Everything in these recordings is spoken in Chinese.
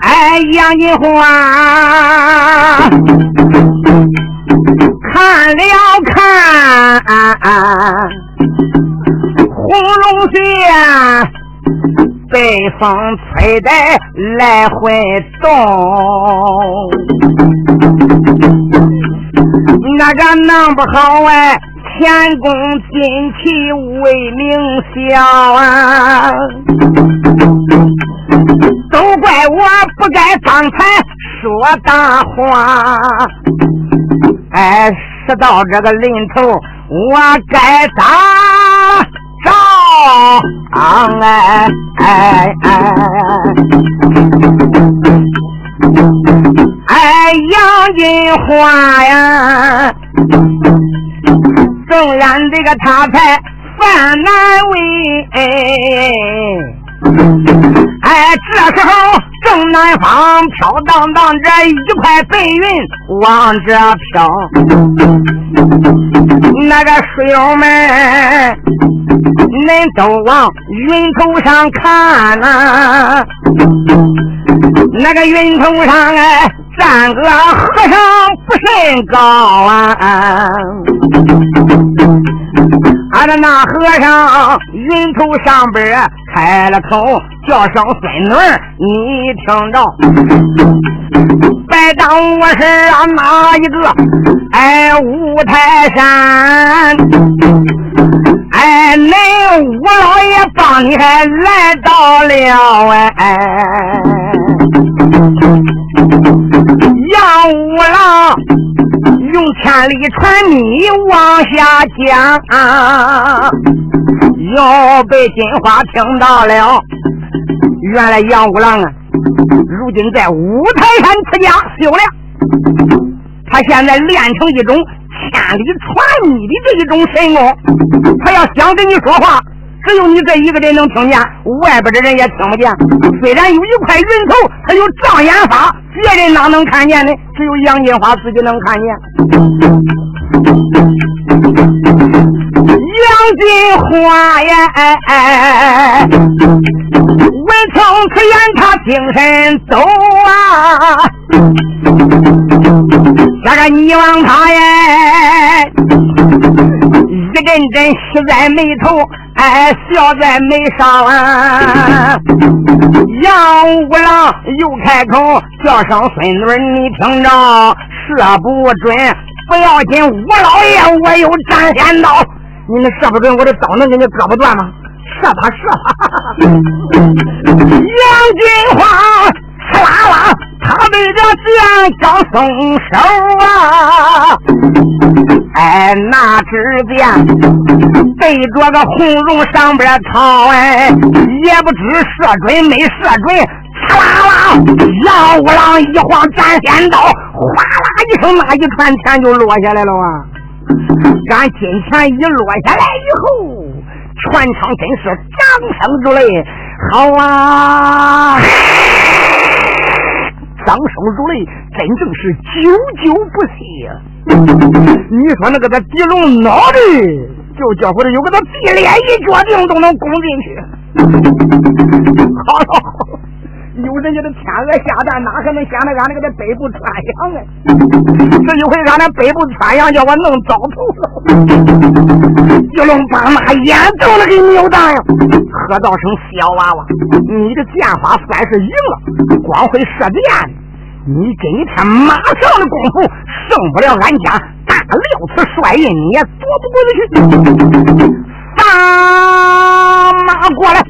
哎，杨金花看了看，红绒鞋被风吹得来回动，那个弄不好哎。前功尽弃为名笑啊！都怪我不该刚才说大话。哎，事到这个临头，我该咋着？哎哎哎！哎，哎杨金花呀！纵然这个他才犯难为，哎，这时候正南方飘荡荡着一块白云往这飘，那个水友们，恁都往云头上看呐，那个云头上哎。站个和尚不甚高啊！俺的那和尚云头上边开了口，叫声孙女你听着，别当我是俺哪一个？哎，五台山，哎，恁五老爷帮你还来到了哎。杨五郎用千里传密往下讲，要被金花听到了。原来杨五郎啊，如今在五台山出家修炼，他现在练成一种千里传密的这一种神功，他要想跟你说话。只有你这一个人能听见，外边的人也听不见。虽然有一块云头，它有障眼法，别人哪能看见呢？只有杨金花自己能看见。杨金花呀，哎哎闻听此言，他精神抖啊。那个你望他呀，一阵阵喜在眉头。哎，笑在眉上啊！杨五郎又开口叫声孙女，你听着，射不准不要紧，五老爷我有斩仙刀，你们射不准，我的刀能给你割不断吗？射吧射吧！杨金花，刺啦啦，他对着剑刚松手啊！哎，那只见背着个红绒上边套，哎，也不知射准没射准，嚓啦啦，杨五郎一晃斩仙刀，哗啦一声，那一串钱就落下来了啊！俺金钱一落下来以后，全场真是掌声如雷，好啊！掌声如雷，真正是久久不息。你说那个他地龙脑袋，就叫或者有个他地脸一脚定都能攻进去。好了，有人家的天鹅下蛋，哪可能想着俺那个在北部穿杨啊？这一回俺那北部穿杨叫我弄糟透了。一龙把那眼都了给扭大呀！喝道声小娃娃，你的剑法算是赢了，光会射箭。你今天马上的功夫胜不了俺家大六次帅印，你也躲不过去。大马过来，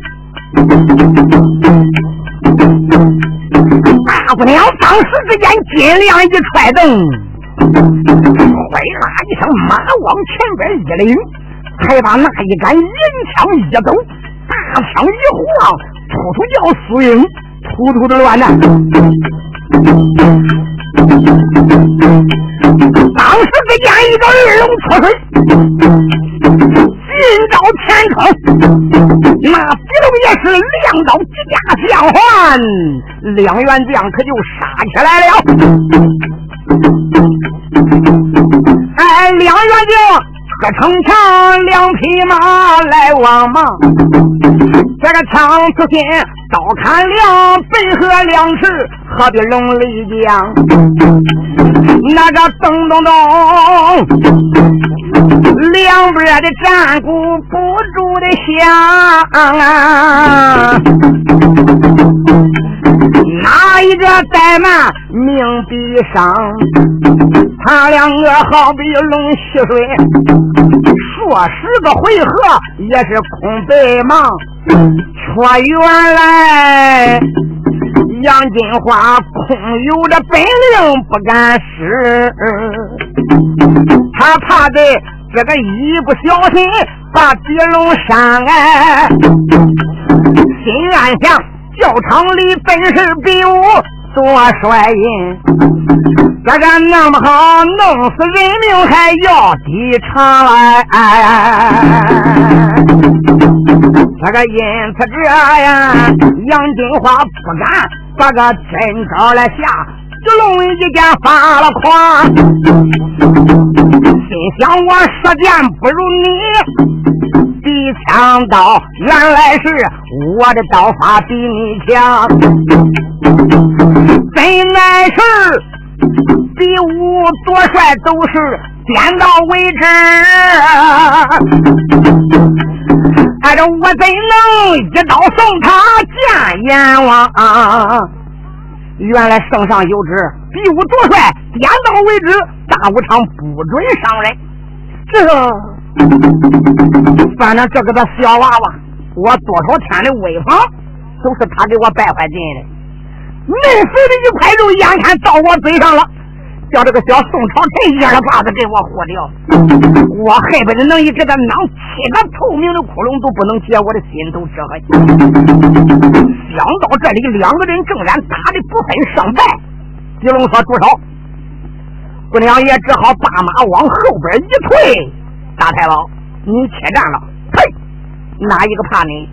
大姑娘当时之间金亮一踹蹬，哗啦一声，马往前边一领，还把那一杆银枪一抖，大枪一晃，突突叫输赢，突突的乱呢。当时只见一个二龙出水，金刀天坑，那比龙也是两刀几家相还，两员将可就杀起来了。哎，两员将车城墙，两匹马来往忙。这个枪刺心，刀砍梁，背河两尺，何必龙立将？那个咚咚咚，两边的战鼓不住的响！哪一个怠慢，命必伤。他两个好比龙戏水，说十个回合也是空白忙。却原来杨金花空有的本领不敢使，他怕的这个一不小心把地龙伤哎，心暗想教场里本事比武多帅印，这个那么好弄死人命还要抵偿来。这个因此这呀，杨金花不敢把个真招来下，就龙一剑发了狂，心想我射箭不如你，比枪刀原来是我的刀法比你强，真乃是比武多帅都是点到为止。挨着我怎能一刀送他见阎王？原来圣上有旨，比武夺帅，点到为止，大武场不准伤人。这，反正这个他小娃娃，我多少天的威风，都是他给我败坏尽了。嫩肥的一块肉，眼看到我嘴上了。叫这个小宋朝臣一耳巴子给我呼掉，我恨不得能一给他囊七个透明的窟窿都不能解我的心头之恨。想到这里，两个人正然打的不分胜败。狄龙说：“住手！”姑娘也只好把马往后边一退。大太保，你怯战了？呸！哪一个怕你？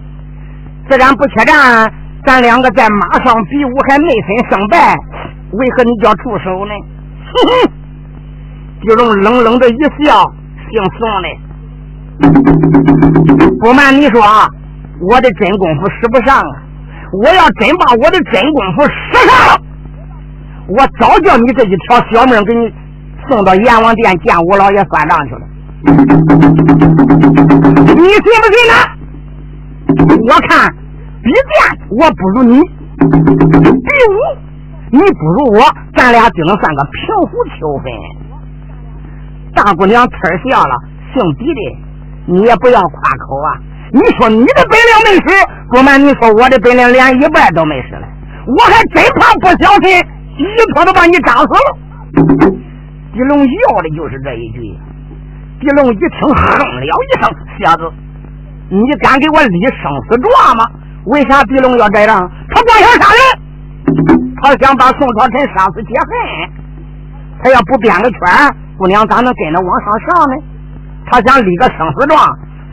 既然不怯战，咱两个在马上比武还没分胜败，为何你叫住手呢？哼哼，狄龙冷冷的一笑，姓宋的，不瞒你说啊，我的真功夫使不上啊！我要真把我的真功夫使上了，我早叫你这一条小命给你送到阎王殿见五老爷算账去了。你信不信呢？我看比剑我不如你，比武。你不如我，咱俩只能算个平湖秋分。大姑娘呲笑了，姓狄的，你也不要夸口啊！你说你的本领没使，不瞒你说，我的本领连一半都没使了。我还真怕不小心一拖都把你扎死了。狄龙要的就是这一句。狄龙一听，哼了一声：“小子，你敢给我立生死状吗？为啥狄龙要这样？他光想杀人。”他想把宋朝臣杀死解恨，他要不编个圈，姑娘咋能跟着往上上呢？他想立个生死状，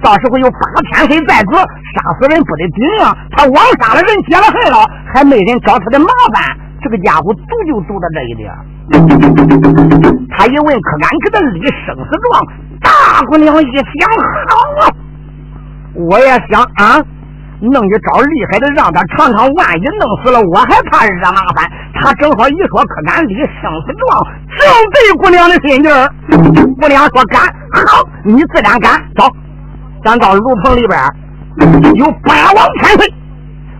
到时候有八天黑在子，杀死人不得顶啊！他枉杀了人，解了恨了，还没人找他的麻烦。这个家伙赌就赌到这一点。他一问，可敢给他立生死状？大姑娘一想，好啊，我也想啊。弄一招厉害的，让他尝尝。万一弄死了，我还怕惹麻烦。他正好一说，可敢立生死状，正对姑娘的心劲儿。姑娘说：“敢，好，你自然敢。走，咱到炉棚里边，有八王千岁，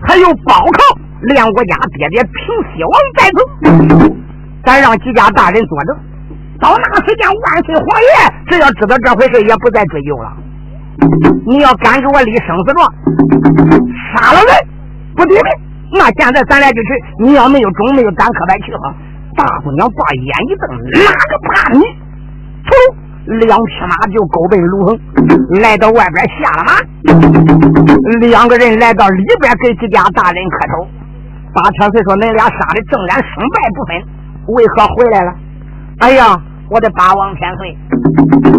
还有包靠，连我家爹爹平西王在此。咱让几家大人作证。到那时间，万岁皇爷只要知道这回事，也不再追究了。”你要敢给我立生死状，杀了人不抵命。那现在咱俩就去，你要没有种，没有胆，可白去哈。大姑娘把眼一瞪，哪个怕你？突，两匹马就狗奔卢棚，来到外边下了马。两个人来到里边，给几家大人磕头。八千岁说：“恁俩杀的正然胜败不分，为何回来了？”哎呀！我的八王千岁，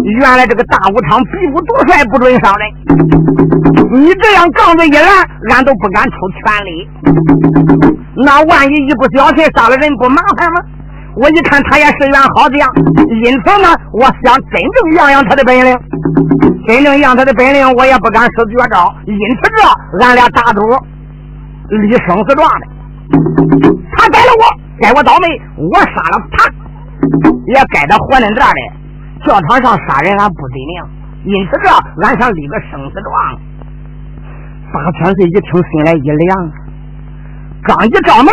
原来这个大武场比武夺帅不准伤人。你这样杠子一拦，俺都不敢出全力。那万一一不小心杀了人，不麻烦吗？我一看他也是员好将，因此呢，我想真正养养他的本领。真正养他的本领，我也不敢使绝招。因此这，俺俩打赌立生死状的。他宰了我，该我倒霉；我杀了他，也该他活恁这的。教堂上杀人，俺不得命。因此这，俺想立个生死状。八千岁一听，心来一凉。刚一照门。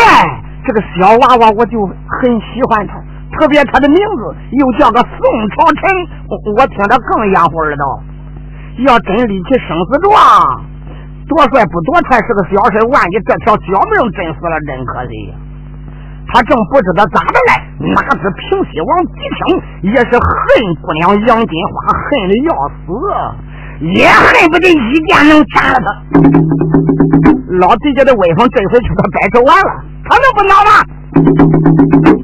这个小娃娃我就很喜欢他，特别他的名字又叫个宋朝臣，我听着更养活耳朵。要真立起生死状，多帅不多帅是个小事，万一这条小命真死了，真可惜。他正不知道咋的来，哪知平西王一听，也是恨姑娘杨金花，恨的要死，也恨不得一剑能斩了他。老弟家的威风，这回就他摆手完了。他能不恼吗？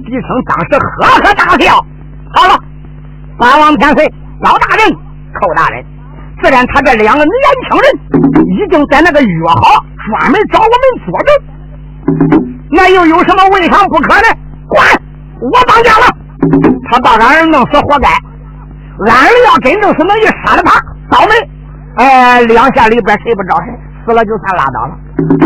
狄生当时呵呵大笑。好了，八王天岁，老大人，寇大人，自然他这两个年轻人已经在那个约好，专门找我们作证。那又有什么未尝不可呢？管我绑架了。他把俺儿弄死，活该。俺儿要真正是能一杀了他，倒霉。哎，两下里边谁不招谁？死了就算拉倒了，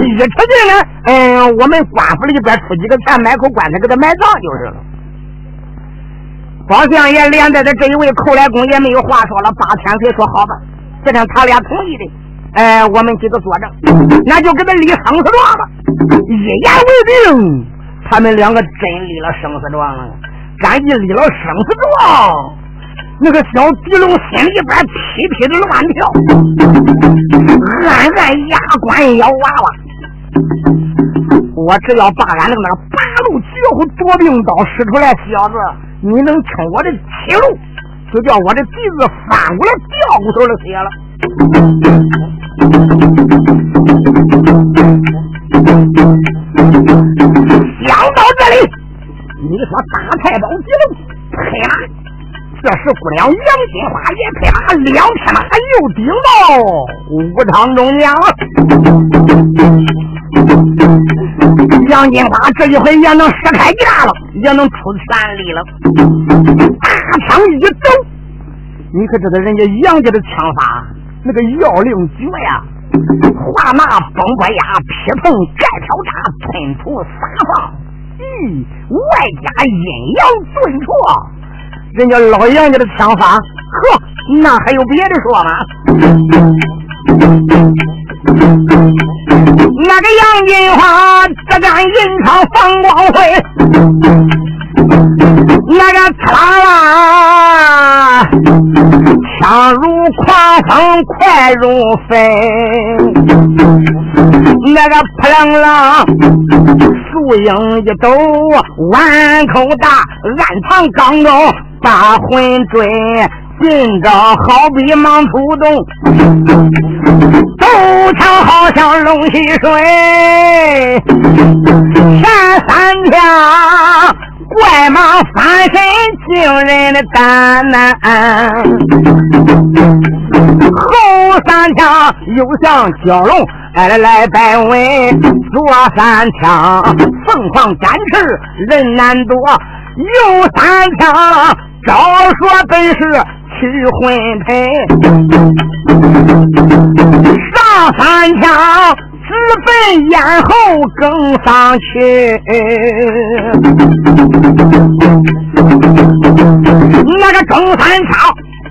一出去呢，嗯，我们官府里边出几个钱买口棺材给他埋葬就是了。包相爷连带着这一位寇来公也没有话说了。八千岁说好吧，既然他俩同意的，哎，我们几个作证，那就给他立生死状吧。一言为定，他们两个真立了生死状了。赶一立了生死状。那个小狄龙心里边噼噼的乱跳，暗暗牙关咬娃娃。我只要把俺那个八路绝户夺命刀使出来，小子，你能听我的七路，就叫我的鼻子翻过来掉骨头的血了。想到这里，你说大太保狄龙，嘿啦！这时，姑娘杨金花也配马，两匹马又顶到武场中间了。杨金花这一回也能使开架了，也能出全力了。大枪一走，你可知道人家杨家的枪法？那个要令绝呀！华拿崩拐牙，劈碰盖条叉，吞吐撒放，咦，外加阴阳顿挫。人家老杨家的枪法，呵，那还有别的说吗？那个杨金花只干银场放光辉，那个刺啦啦，枪如狂风，快如飞，那个扑棱棱，树影一抖，碗口大，暗藏钢刀把魂追，今朝好比忙出动，斗枪好像龙戏水，闪三枪，怪马翻身惊人的胆呐，后三枪又像蛟龙来来来摆尾，左三枪凤凰展翅人难躲，右三枪。招说本是驱魂配，上三枪奔咽喉更上去。那个中三枪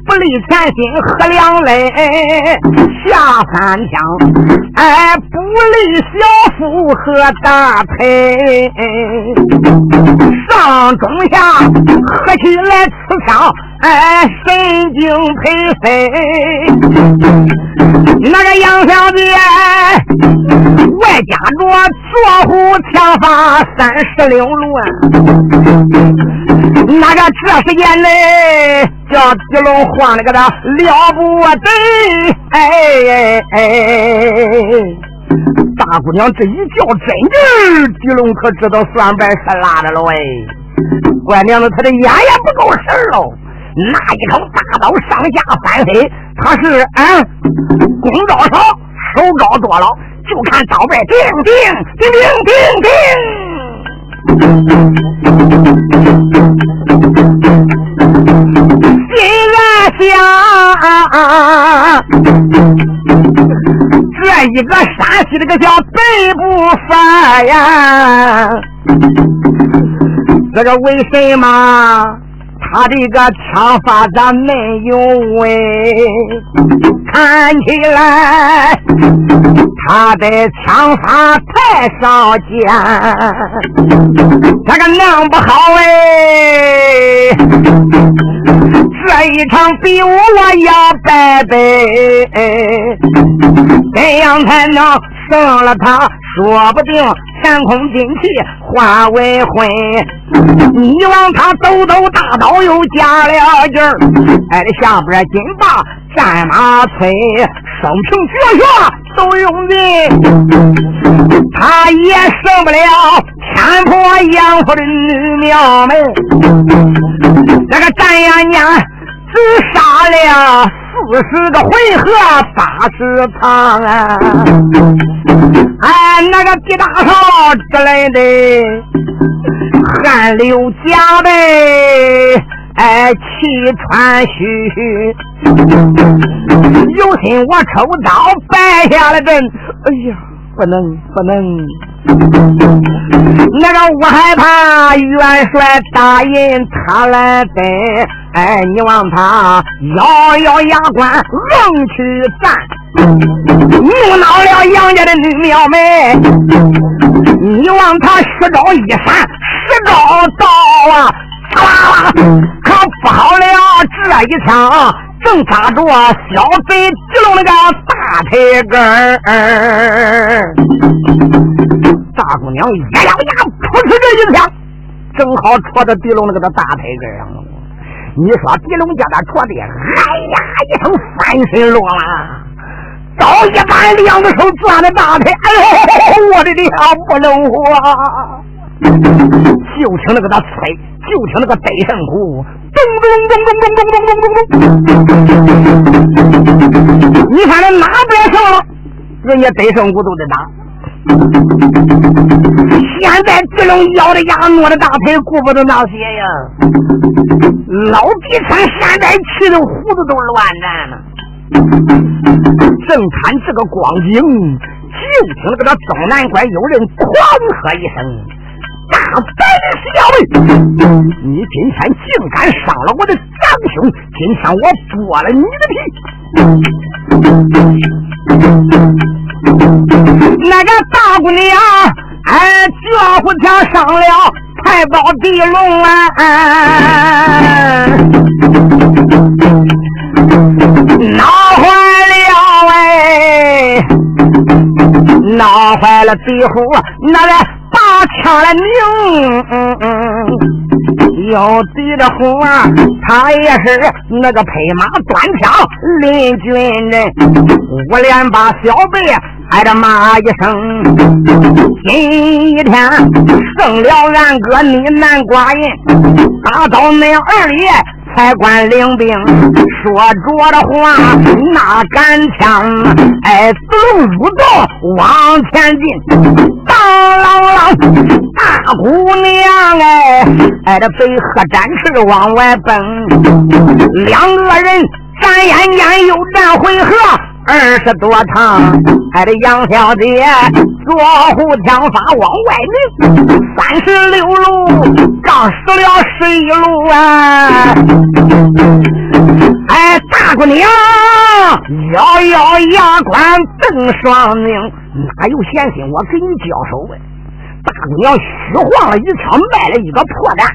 不离前心喝两肋，下三枪哎不离小腹和大腿。上中下合起来刺枪，哎，神经配飞。那个杨小姐外加着坐虎枪法三十六路啊，那个这时间嘞，叫狄龙晃的个他了不得，哎哎哎。大姑娘这一叫真劲，狄龙可知道算白是拉的了哎！怪娘子，他的眼也不够神喽！那一口大刀上下翻飞，他是啊，功高少，手高多了，就看刀背，叮叮叮叮叮叮。心在想，这一个山西这个叫北部发呀，这个为什么？他这个枪法咋没有喂？看起来他的枪法太少见，这个弄不好哎！这一场比武我要败北，怎样才能胜了他？说不定。天空金气化为灰，你往他抖抖大刀又加了劲儿，挨着下边金把战马催，生平绝学都用尽，他也胜不了天婆杨府的女庙门，那个战呀娘只杀了。四十个回合八十场啊！哎，那个狄大少之类的汗流浃背，哎，气喘吁吁。有心我抽刀败下了阵，哎呀，不能不能！那个我害怕元帅答应他来得。哎，你望他咬咬牙关，硬去战，怒恼了杨家的女庙妹。你望他十招一闪，十招到啊，啦啦，可不好了，这一枪正扎着啊小贼狄龙那个大腿根儿。大姑娘一咬牙，噗嗤这一枪，正好戳到狄龙那个大腿根上了。你说狄龙叫他戳的，哎呀一声翻身落了，刀一把两个手攥着大腿，哎呦，我的娘，不能活！就听那个他吹，就听那个得胜鼓，咚咚咚咚咚咚咚咚咚。你看这哪边上了，人家得胜鼓都得打。现在狄龙咬着牙，挪着大腿，顾不得那些呀。老地川现在气得胡子都乱颤了。正看这个光景，就听那个那东南关有人狂喝一声：“大胆的小辈，你今天竟敢伤了我的长兄！今天我剥了你的皮！”那个大姑娘，哎，脚虎天上了太保地龙啊，闹坏了哎，闹坏了地虎，那个把枪来拧。有敌的虎啊，他也是那个配马端枪领军人，我连把小辈挨着骂一声。今天胜了俺哥你南寡人，打到恁二爷才管领兵。说着的话，那杆枪哎，走入道往前进。当啷啷，大姑娘哎，挨着北河展翅往外奔，两个人转眼间又战回合二十多趟，还得杨小姐左护枪法往外拧，三十六路杠死了十一路啊！哎，大姑娘咬咬牙关瞪双眼。哪有闲心？我给你交手呗！大姑娘虚晃了一枪，卖了一个破绽，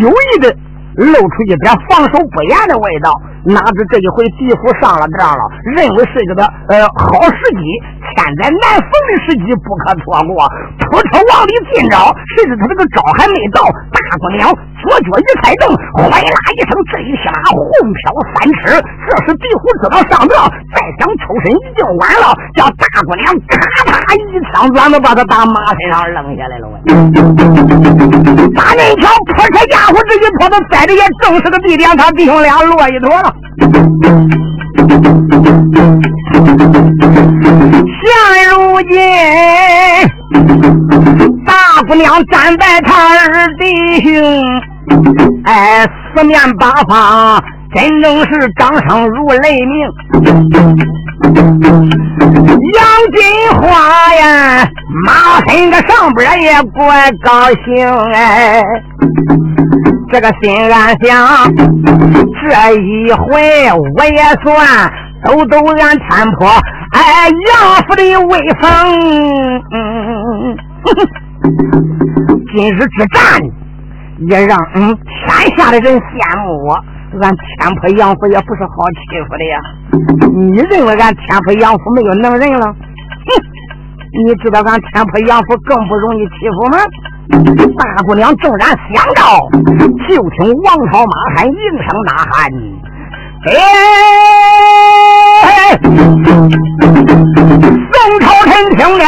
有意的露出一点防守不严的味道。哪知这一回地府上了当了，认为是一个呃好时机，千载难逢的时机，不可错过。突出往里进招，谁知他这个招还没到，大姑娘左脚一踩蹬，哗啦一声，这一下红飘三尺。这时地虎知道上当，再想抽身已经晚了，叫大姑娘咔嚓一枪，转子把他打马身上扔下来了。大内枪破车家伙这一破，他栽的也正是个地点，他弟兄俩落一坨了。现如今，大姑娘站在他二弟兄，哎，四面八方真正是掌声如雷鸣。杨金花呀，马身个上边也怪高兴哎，这个心暗想，这一回我也算抖抖俺天婆哎杨府的威风。今日之战，也让嗯天下的人羡慕我。俺天婆杨府也不是好欺负的呀。你认为俺天婆杨府没有能人了？哼！你知道俺天婆杨府更不容易欺负吗？大姑娘正然想到，就听王朝马汉应声呐喊：“哎！”宋朝臣听见，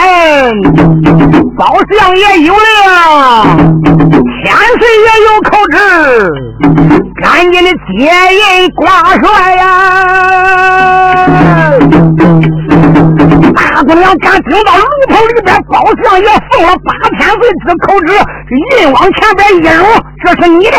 宝相也有了，千岁也有口旨，赶紧的接印挂帅呀！大姑娘刚听到炉头里边宝相爷送了八千岁之口旨，印往前边一揉，这是你的。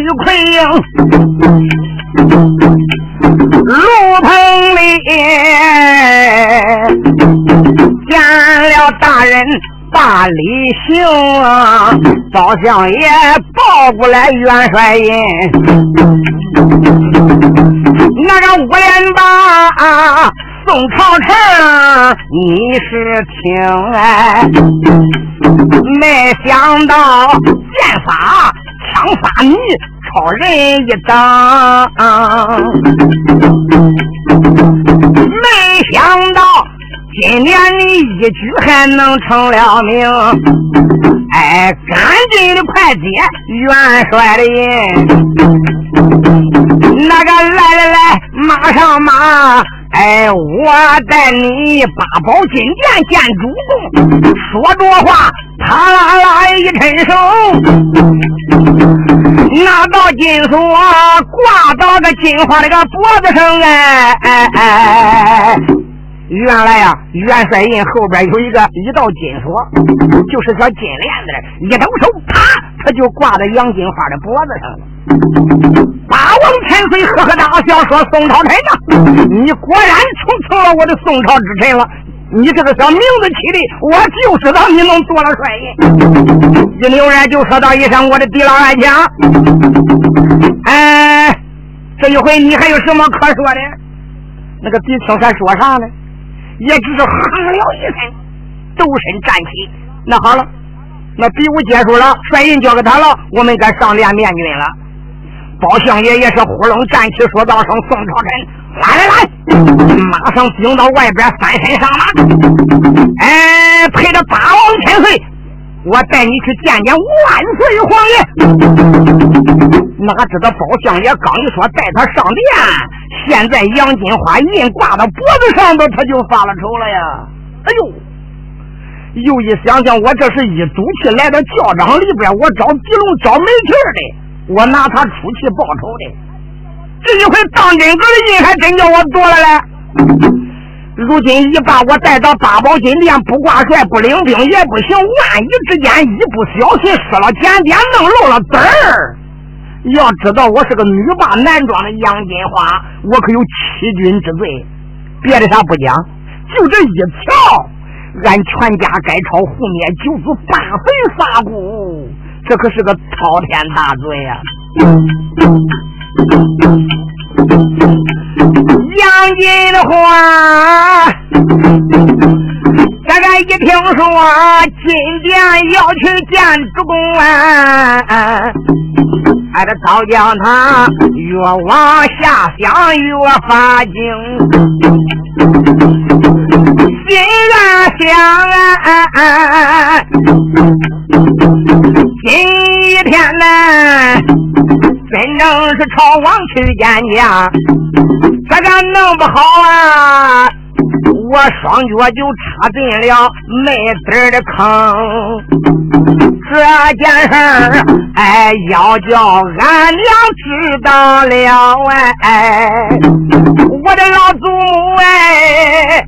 女魁大李行，包相爷抱过来元帅印，那个五连霸宋朝臣，你是听哎，没想到剑法。枪法你超人一等，没想到今年你一举还能成了名，哎，赶紧的快接元帅的印，那个来来来，马上马。哎，我带你八宝金殿见主公，说着话，啪啦啦一伸手，那道金锁挂到个金花那个脖子上，哎哎哎！原来呀，元帅印后边有一个一道金锁，就是小金链子，一抖手，啪，他就挂在杨金花的脖子上了。八王千岁呵呵大笑说：“宋朝臣呐，你果然成成了我的宋朝之臣了。你这个小名字起的，我就知道你能做了帅印。”一扭然就说到一声：“我的狄老爱将，哎，这一回你还有什么可说的？”那个狄青还说啥呢？也只是哼了一声，抖身站起。那好了，那比武结束了，帅印交给他了，我们该上殿面君了。包相爷也是呼隆站起，说道声：“宋朝臣，来来来，马上顶到外边翻身上马。哎，陪着八王千岁，我带你去见见万岁皇爷。哪知道包相爷刚一说带他上殿。”现在杨金花印挂到脖子上头，他就发了愁了呀！哎呦，又一想想，我这是一赌气来到教场里边，我找狄龙找没趣的，我拿他出气报仇的。这一回当真格的印还真叫我夺了嘞！如今一把我带到八宝金殿，不挂帅，不领兵也不行。万一之间一不小心失了检点，弄漏了字儿。要知道我是个女扮男装的杨金花，我可有欺君之罪。别的啥不讲，就这一条，俺全家该朝覆灭九族，半坟杀骨，这可是个滔天大罪呀！杨金花，这个一听说今天要去见主公啊，还得早叫他越往下想越发惊，心暗想啊，今天呢，真正是朝王去见驾，这个弄不好啊。我双脚就插进了麦子的坑，这件事儿哎要叫俺娘知道了哎，我的老祖母哎，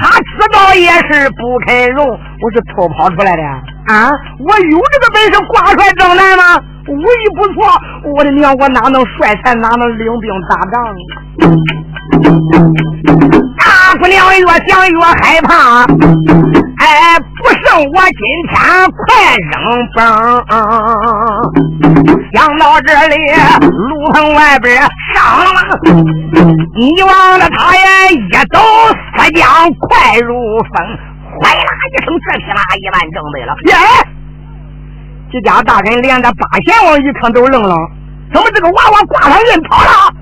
他知道也是不肯容，我是偷跑出来的啊！我有这个本事挂帅征南吗？武艺不错，我的娘，我哪能帅才哪能领兵打仗？大姑娘越想越害怕，哎，不剩我今天快扔崩。想到这里，路棚外边上了，你忘了他也一走四将快如风，哗啦一声，这匹马一万正备了。耶！这家大人连着八贤王一看都愣了，怎么这个娃娃挂上人跑了？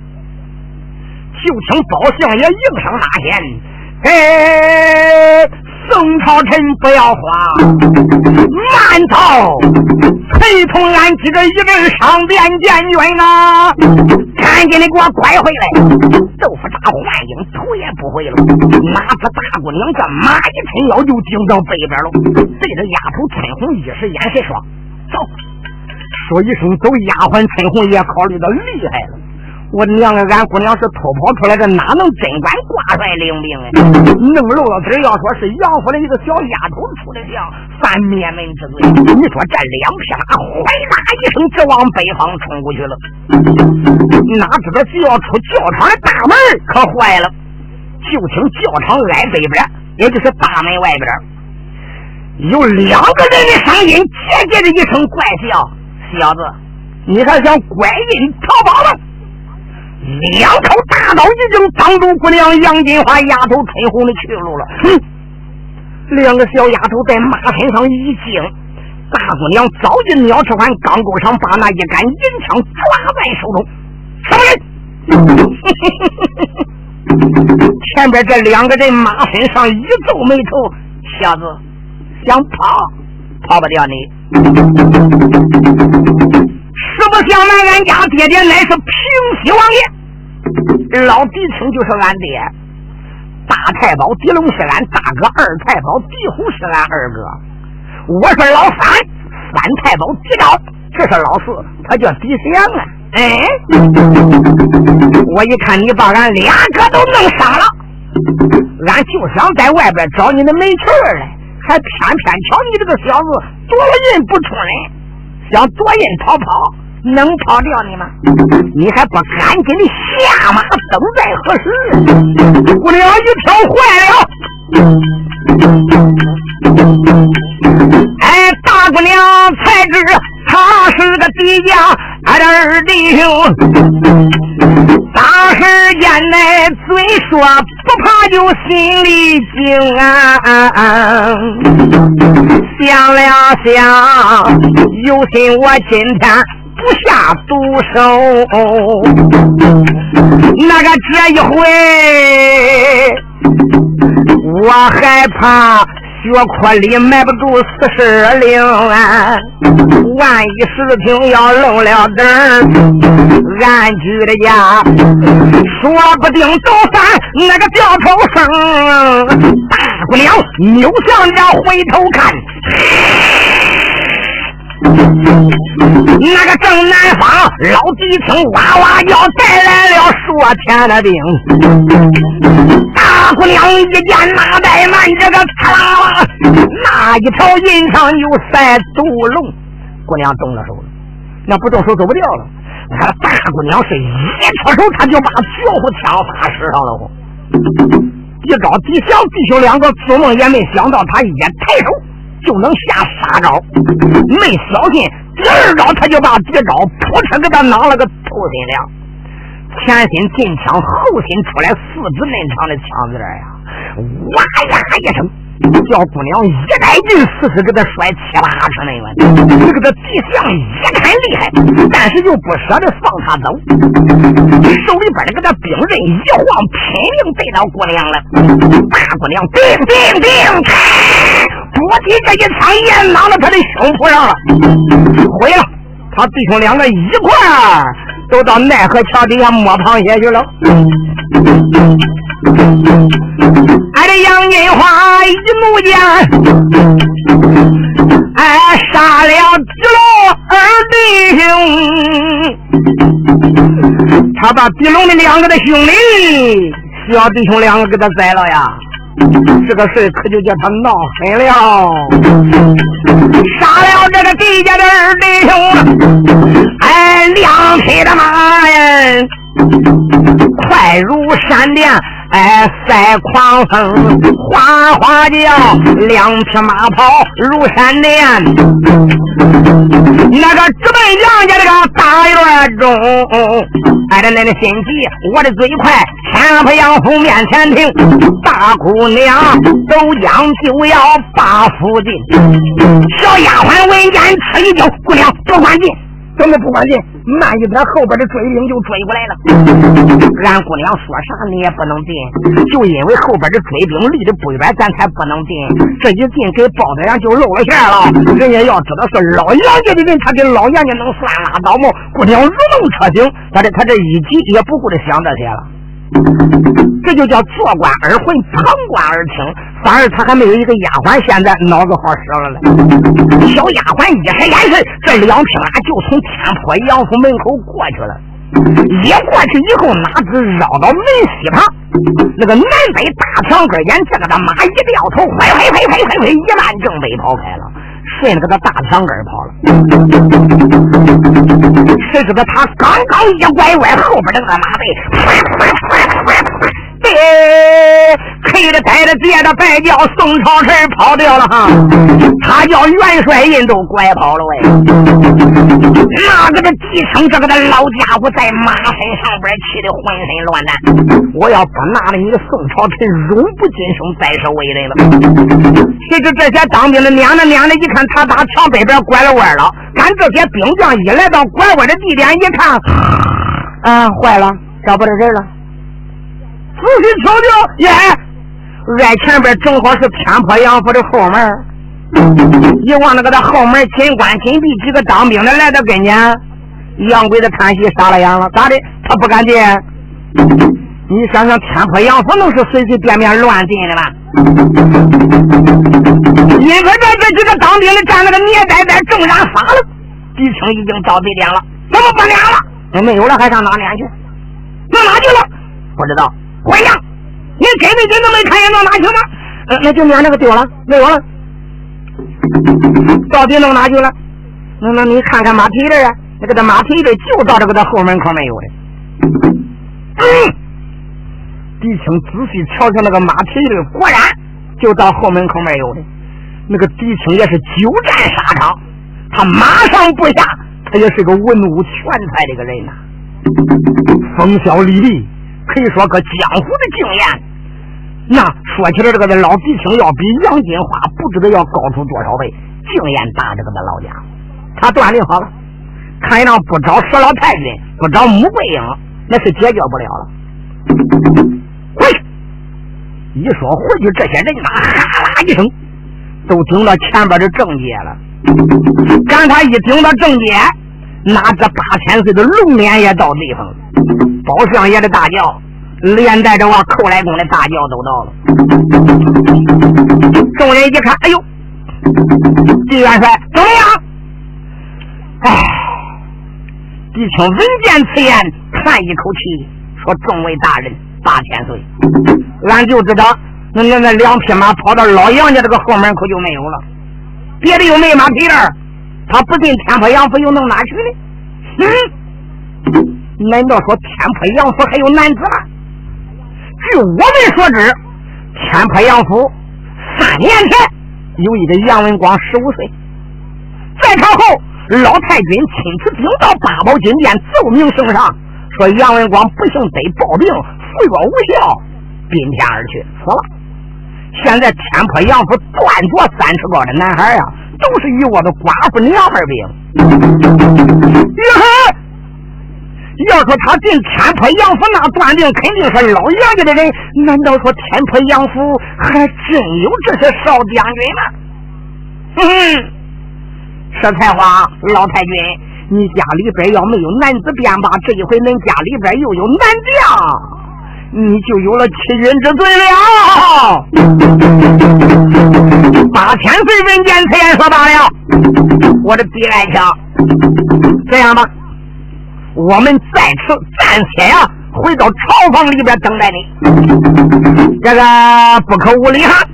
就听包相爷应声大仙：“哎，宋朝臣不要慌，慢走，陪同俺几个一人上边见君呐！赶紧的给我拐回来！”豆腐渣幻影头也不回了，哪知大姑娘这马一抻腰就顶到北边了，对着丫头春红一时眼神说：“走！”说一声走，丫鬟春红也考虑到厉害了。我娘啊，俺姑娘是偷跑出来的，哪能真管挂帅领兵啊？弄漏了嘴，要说是杨府的一个小丫头出的将，犯灭门之罪。你说这两匹马哗啦一声直往北方冲过去了，哪知道就要出教场的大门，可坏了！就听教场挨北边，也就是大门外边，有两个人的声音，结结的一声怪笑：“小子，你还想拐运逃跑吗？”两口大刀已经挡住姑娘杨金花丫头春红的去路了。哼！两个小丫头在马身上一惊，大姑娘早已鸟吃完钢钩上，把那一杆银枪抓在手中。什么人？前边这两个人马身上一皱眉头，小子想跑，跑不掉你。实不相瞒，俺家爹爹乃是平西王爷，老狄青就是俺爹，大太保狄龙是俺大哥，二太保狄虎是俺二哥，我是老三，三太保狄昭，这是老四，他叫狄祥啊。哎，我一看你把俺俩哥都弄傻了，俺就想在外边找你的媒婿来，还偏偏瞧你这个小子躲了人不出来。想躲人逃跑，能跑掉你吗？你还不赶紧的下马，等待何时？姑娘一听坏了，哎，大姑娘才知他是个敌将，俺的二弟兄。说不怕，就心里惊啊！想了想，有心我今天不下毒手，那个这一回我害怕。血库里埋不住四十零啊！万一事情要露了灯俺举的家说不定都犯那个掉头生。大姑娘扭向家回头看。那个正南方老弟听哇哇叫，带来了数天的兵。大姑娘一见那怠慢，这个刺啦啦，那一条银上有三毒龙。姑娘动了手了，那不动手走不掉了。那大姑娘是一出手，他就把绝户枪法使上了。一招地降，弟兄两个做梦也没想到，他一抬手。就能下杀招，没小心，第二招他就把第招扑哧给他囊了个透心凉。前心进枪，后心出来，四指嫩长的枪子呀，哇呀一声，叫姑娘一带劲，四十给他甩七八尺那个，这个他地相一看厉害，但是又不舍得放他走，手里边的个他兵刃一晃，拼命对到姑娘了。大姑娘，叮叮叮，我提这一枪也攮到他的胸脯上了，毁了。他弟兄两个一块儿都到奈何桥底下摸螃蟹去了。俺的杨金花一怒间，俺，杀了狄龙二弟兄，他把狄龙的两个的兄弟，小弟兄两个给他宰了呀。这个事可就叫他闹狠了，杀了这个地家的二弟兄，哎，两匹的马呀，快如闪电。哎，赛狂风，哗哗叫，两匹马跑如闪电。那个直奔杨家这个大院中，挨着那个心急，我的嘴快，千不杨府面前停。大姑娘都将就要把府进，小丫鬟闻言吃一惊，姑娘不关进。怎么不关进？慢一点，后边的追兵就追过来了。俺姑娘说啥你也不能进，就因为后边的追兵离得不远，咱才不能进。这一进，给包子样就露了馅了。人家要知道是老杨家的人，他跟老杨家能算拉倒吗？姑娘如梦初醒，他这他这一急也不顾着想这些了。这就叫坐观而魂，旁观而听。反而他还没有一个丫鬟，现在脑子好使了嘞。小丫鬟一使眼神，这两匹马就从天坡杨府门口过去了。一过去以后，哪知绕到门西旁，那个南北大墙根沿，这个的马一掉头，飞飞飞飞飞飞，一慢正北跑开了。顺着个大墙根跑了，谁知道他刚刚一拐弯，后边的那个马背。哎，黑的、白的、接的白叫，宋朝臣跑掉了哈，他叫元帅印都拐跑了喂。那个的继承这个的老家伙在马身上边气得浑身乱颤，我要不拿了你个宋朝臣，永不晋升再是为人了。谁知这些当兵的娘的娘的，一看他打墙北边拐了弯了，赶这些兵将一来到拐弯的地点一看，啊，坏了，找不着人了。仔细瞧瞧，耶！俺前边正好是天坡杨府的后门。一望那个的后门紧关紧闭，几个当兵的来到跟前，杨贵的看戏傻了眼了，咋的？他不敢进。你想想，天坡杨府能是随随便便乱进的吗？因为这这几个当兵的站那个年呆呆，正然傻了。敌情已经到这点了，怎么不撵了？没有了，还上哪撵去？上哪去了？不知道。混账！你根本就都没看见到哪去了？呃，那就撵那个丢了，没有了。到底弄哪去了？那那你看看马蹄子啊，那个的马蹄子就到这个的后门口没有的。嗯，狄青仔细瞧瞧那个马蹄子，果然就到后门口没有的。那个狄青也是久战沙场，他马上不下，他也是个文武全才的一个人呐，风萧丽丽。可以说个江湖的经验，那说起来，这个的老狄青要比杨金花不知道要高出多少倍，经验大这个的老家伙，他锻炼好了，看样不找佘老太君，不找穆桂英，那是解决不了了。回去，一说回去，这些人马哈啦一声，都顶到前边的正街了。赶他一顶到正街，那这八千岁的龙脸也到地方了。包相爷的大轿，连带着我寇来公的大轿都到了。众人一看，哎呦，狄元帅怎么样？哎，狄青闻见此言，叹一口气，说：“众位大人，八千岁，俺就知道，那那那两匹马跑到老杨家这个后门口就没有了，别的又没马匹了，他不进天坡杨府又能哪去呢？嗯。”难道说天坡杨府还有男子吗？据我们所知，天坡杨府三年前有一个杨文广十五岁，在朝后老太君亲自禀到八宝金殿奏明圣上，说杨文广不幸得暴病，服药无效，宾天而去，死了。现在天坡杨府断着三尺高的男孩呀，都是一窝的寡妇娘们兵。哟要说他进天坡杨府，那断定肯定是老杨家的人。难道说天坡杨府还真有这些少将军吗？哼哼，说才话，老太君，你家里边要没有男子便罢，这一回恁家里边又有男将。你就有了欺君之罪了。八千岁人间才言说罢了，我的弟爱卿，这样吧，我们在此暂且呀，回到朝房里边等待你。这个不可无礼哈。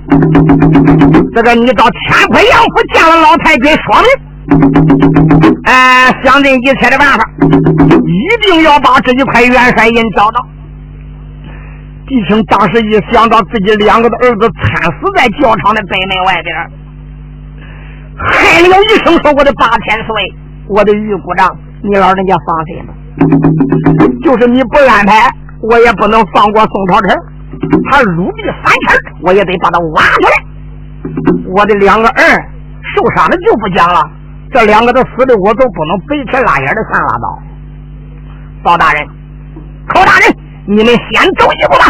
这个你到天坡杨府见了老太君，说明，哎，想尽一切的办法，一定要把这一块元帅印找到。弟兄当时一想到自己两个的儿子惨死在教场的北门外边，喊了一声说：“我的八千岁，我的玉姑丈，你老人家放心吧，就是你不安排，我也不能放过宋朝臣。他入地三尺，我也得把他挖出来。我的两个儿受伤的就不讲了，这两个都死的，我都不能白天拉眼的看拉倒。包大人，寇大人，你们先走一步吧。”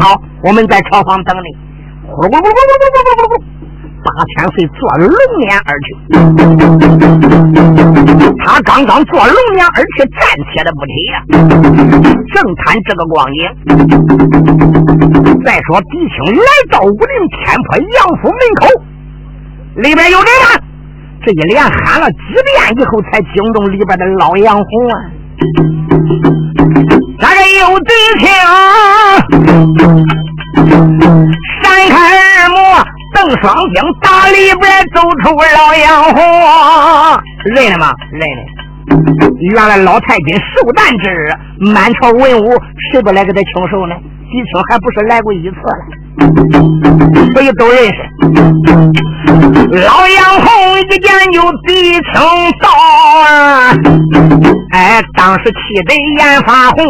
好，我们在朝房等你。呼噜噜噜噜噜噜噜噜噜，八千岁坐龙辇而去。他刚刚坐龙辇而去，暂且的不提呀。正谈这个光景。再说狄青来到武林天坡杨府门口，里边有人吗？这一连喊了几遍以后，才惊动里边的老杨红啊。那个有敌情，闪开耳目，瞪双睛打里边走出老杨红，认了吗？认了。原来老太君寿诞之日，满朝文武谁不来给他庆寿呢？狄青还不是来过一次了，所以都认识。老杨红一见就狄青到啊，哎，当时气得眼发红，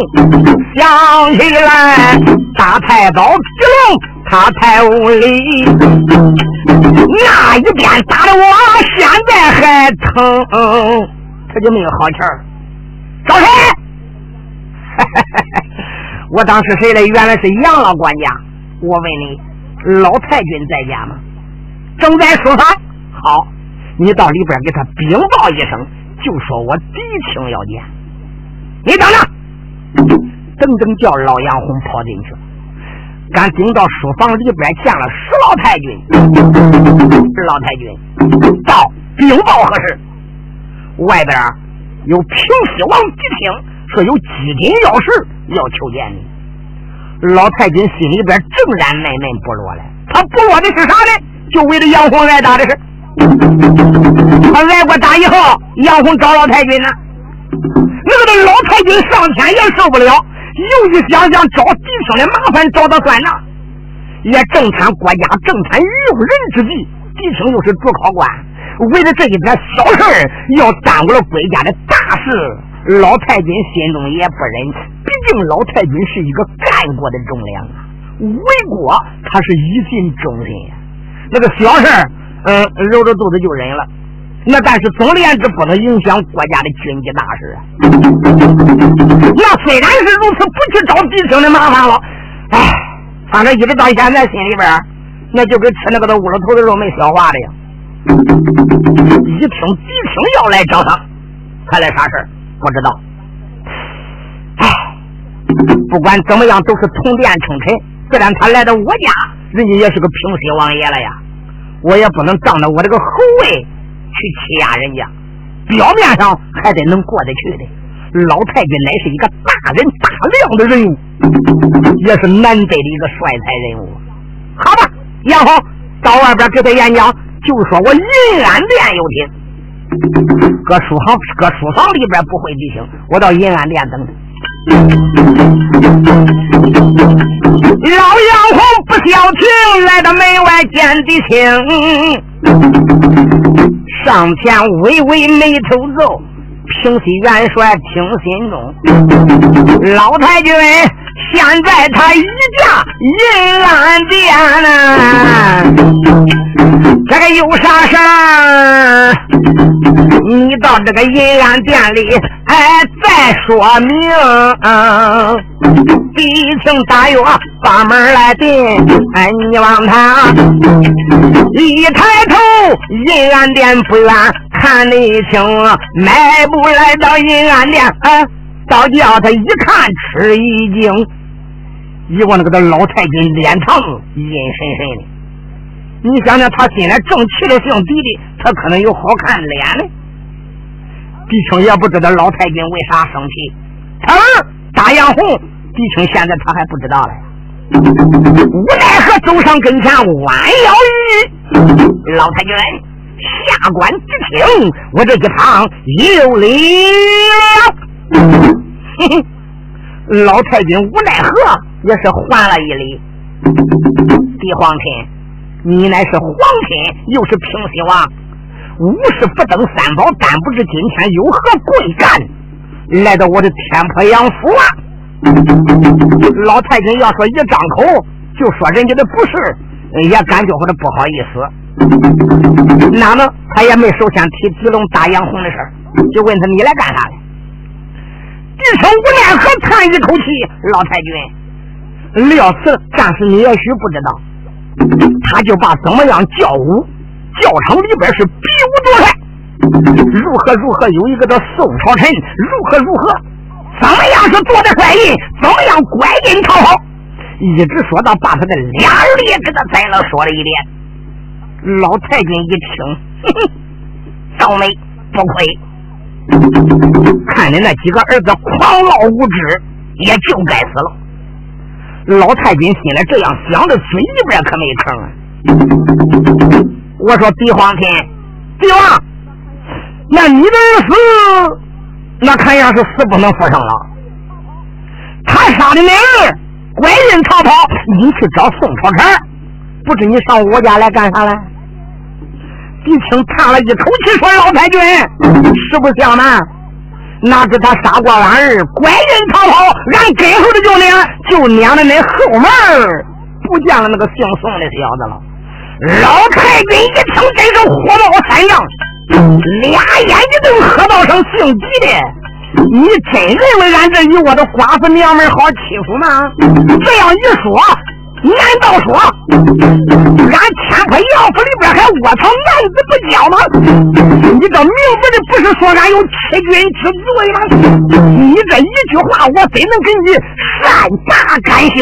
想起来大太保皮龙他太无礼，那一鞭打的我现在还疼，他就没有好气儿。找谁？我当时谁来？原来是杨老管家。我问你，老太君在家吗？正在书房。好，你到里边给他禀报一声，就说我狄青要见。你等着，等等叫老杨红跑进去。赶进到书房里边，见了石老太君。老太君，到禀报何事？外边有平西王狄青。说有机紧要事要求见你，老太君心里边正然闷闷不乐嘞。他不落的是啥呢？就为了杨红挨打的事。他挨过打以后，杨红找老太君呢。那个老太君上天也受不了，又一想想找弟兄的麻烦，找他算账。也正谈国家正谈用人之际，弟兄又是主考官，为了这一点小事要耽误了国家的大事。老太君心中也不忍，毕竟老太君是一个干过的忠良啊，为国他是一心忠心。那个小事嗯，揉着肚子就忍了。那但是总而言之，不能影响国家的军机大事啊。那虽然是如此，不去找弟兄的麻烦了。哎，反正一直到现在，心里边那就跟吃那个的乌了头的肉没消化的呀。一听一听要来找他，他来啥事儿不知道，哎，不管怎么样，都是同殿称臣。既然他来到我家，人家也是个平西王爷了呀，我也不能仗着我这个侯位去欺压人家。表面上还得能过得去的。老太君乃是一个大人大量的人物，也是难得的一个帅才人物。好吧，杨红到外边给他演讲，就说我银安殿有听。搁书房，搁书房里边不会地形，我到银安殿等。老杨红不消停，来到门外见地青，上前微微眉头皱，平西元帅听心中。老太君现在他一家银安殿呢，这个有啥事儿？你到这个银安殿里，哎，再说明。弟兄大约把门来进，哎，你望他一抬头，银安殿不远，看得清，迈步来到阴暗殿，啊，倒叫他一看吃一惊。一望那个的老太君脸疼阴森森的，你想想他心里正气的姓狄的，他可能有好看脸呢。弟兄也不知道老太君为啥生气，他大杨红，弟兄现在他还不知道了。无奈何走上跟前，弯腰一老太君下官之听，我这一趟有礼了。老太君无奈何，也是还了一礼。帝皇亲，你乃是皇亲，又是平西王，无事不登三宝，但不知今天有何贵干，来到我的天坡杨府啊！老太君要说一张口就说人家的不是，也感觉或者不好意思。那么他也没首先提子龙打杨红的事就问他你来干啥的？一声无奈何，叹一口气。老太君，料此暂时你也许不知道，他就把怎么样教武，教场里边是比武夺帅，如何如何有一个叫宋朝臣，如何如何，怎么样是夺得帅印，怎么样拐进逃跑，一直说到把他的俩儿也给他宰了，说了一遍。老太君一听，倒霉，不亏。看你那几个儿子狂傲无知，也就该死了。老太君心里这样想着，嘴里边可没吭。我说帝皇天，帝王，那你的死，那看样是死不能复生了。他杀的那儿，拐人逃跑，你去找宋朝臣，不知你上我家来干啥来？狄青叹了一口气，说：“老太君，实不相瞒，哪知他杀过俺儿，拐人逃跑，俺跟后的就撵，就撵到那后门不见了那个姓宋的小子了。”老太君一听，真是火冒三丈，俩眼一瞪，喝道声：“姓狄的，你真认为俺这一窝的寡妇娘们好欺负吗？这样一说。”难道说俺天坡杨府里边还窝藏男子不交吗？你这明白的不是说俺有欺君之罪吗？你这一句话，我怎能给你善罢甘休？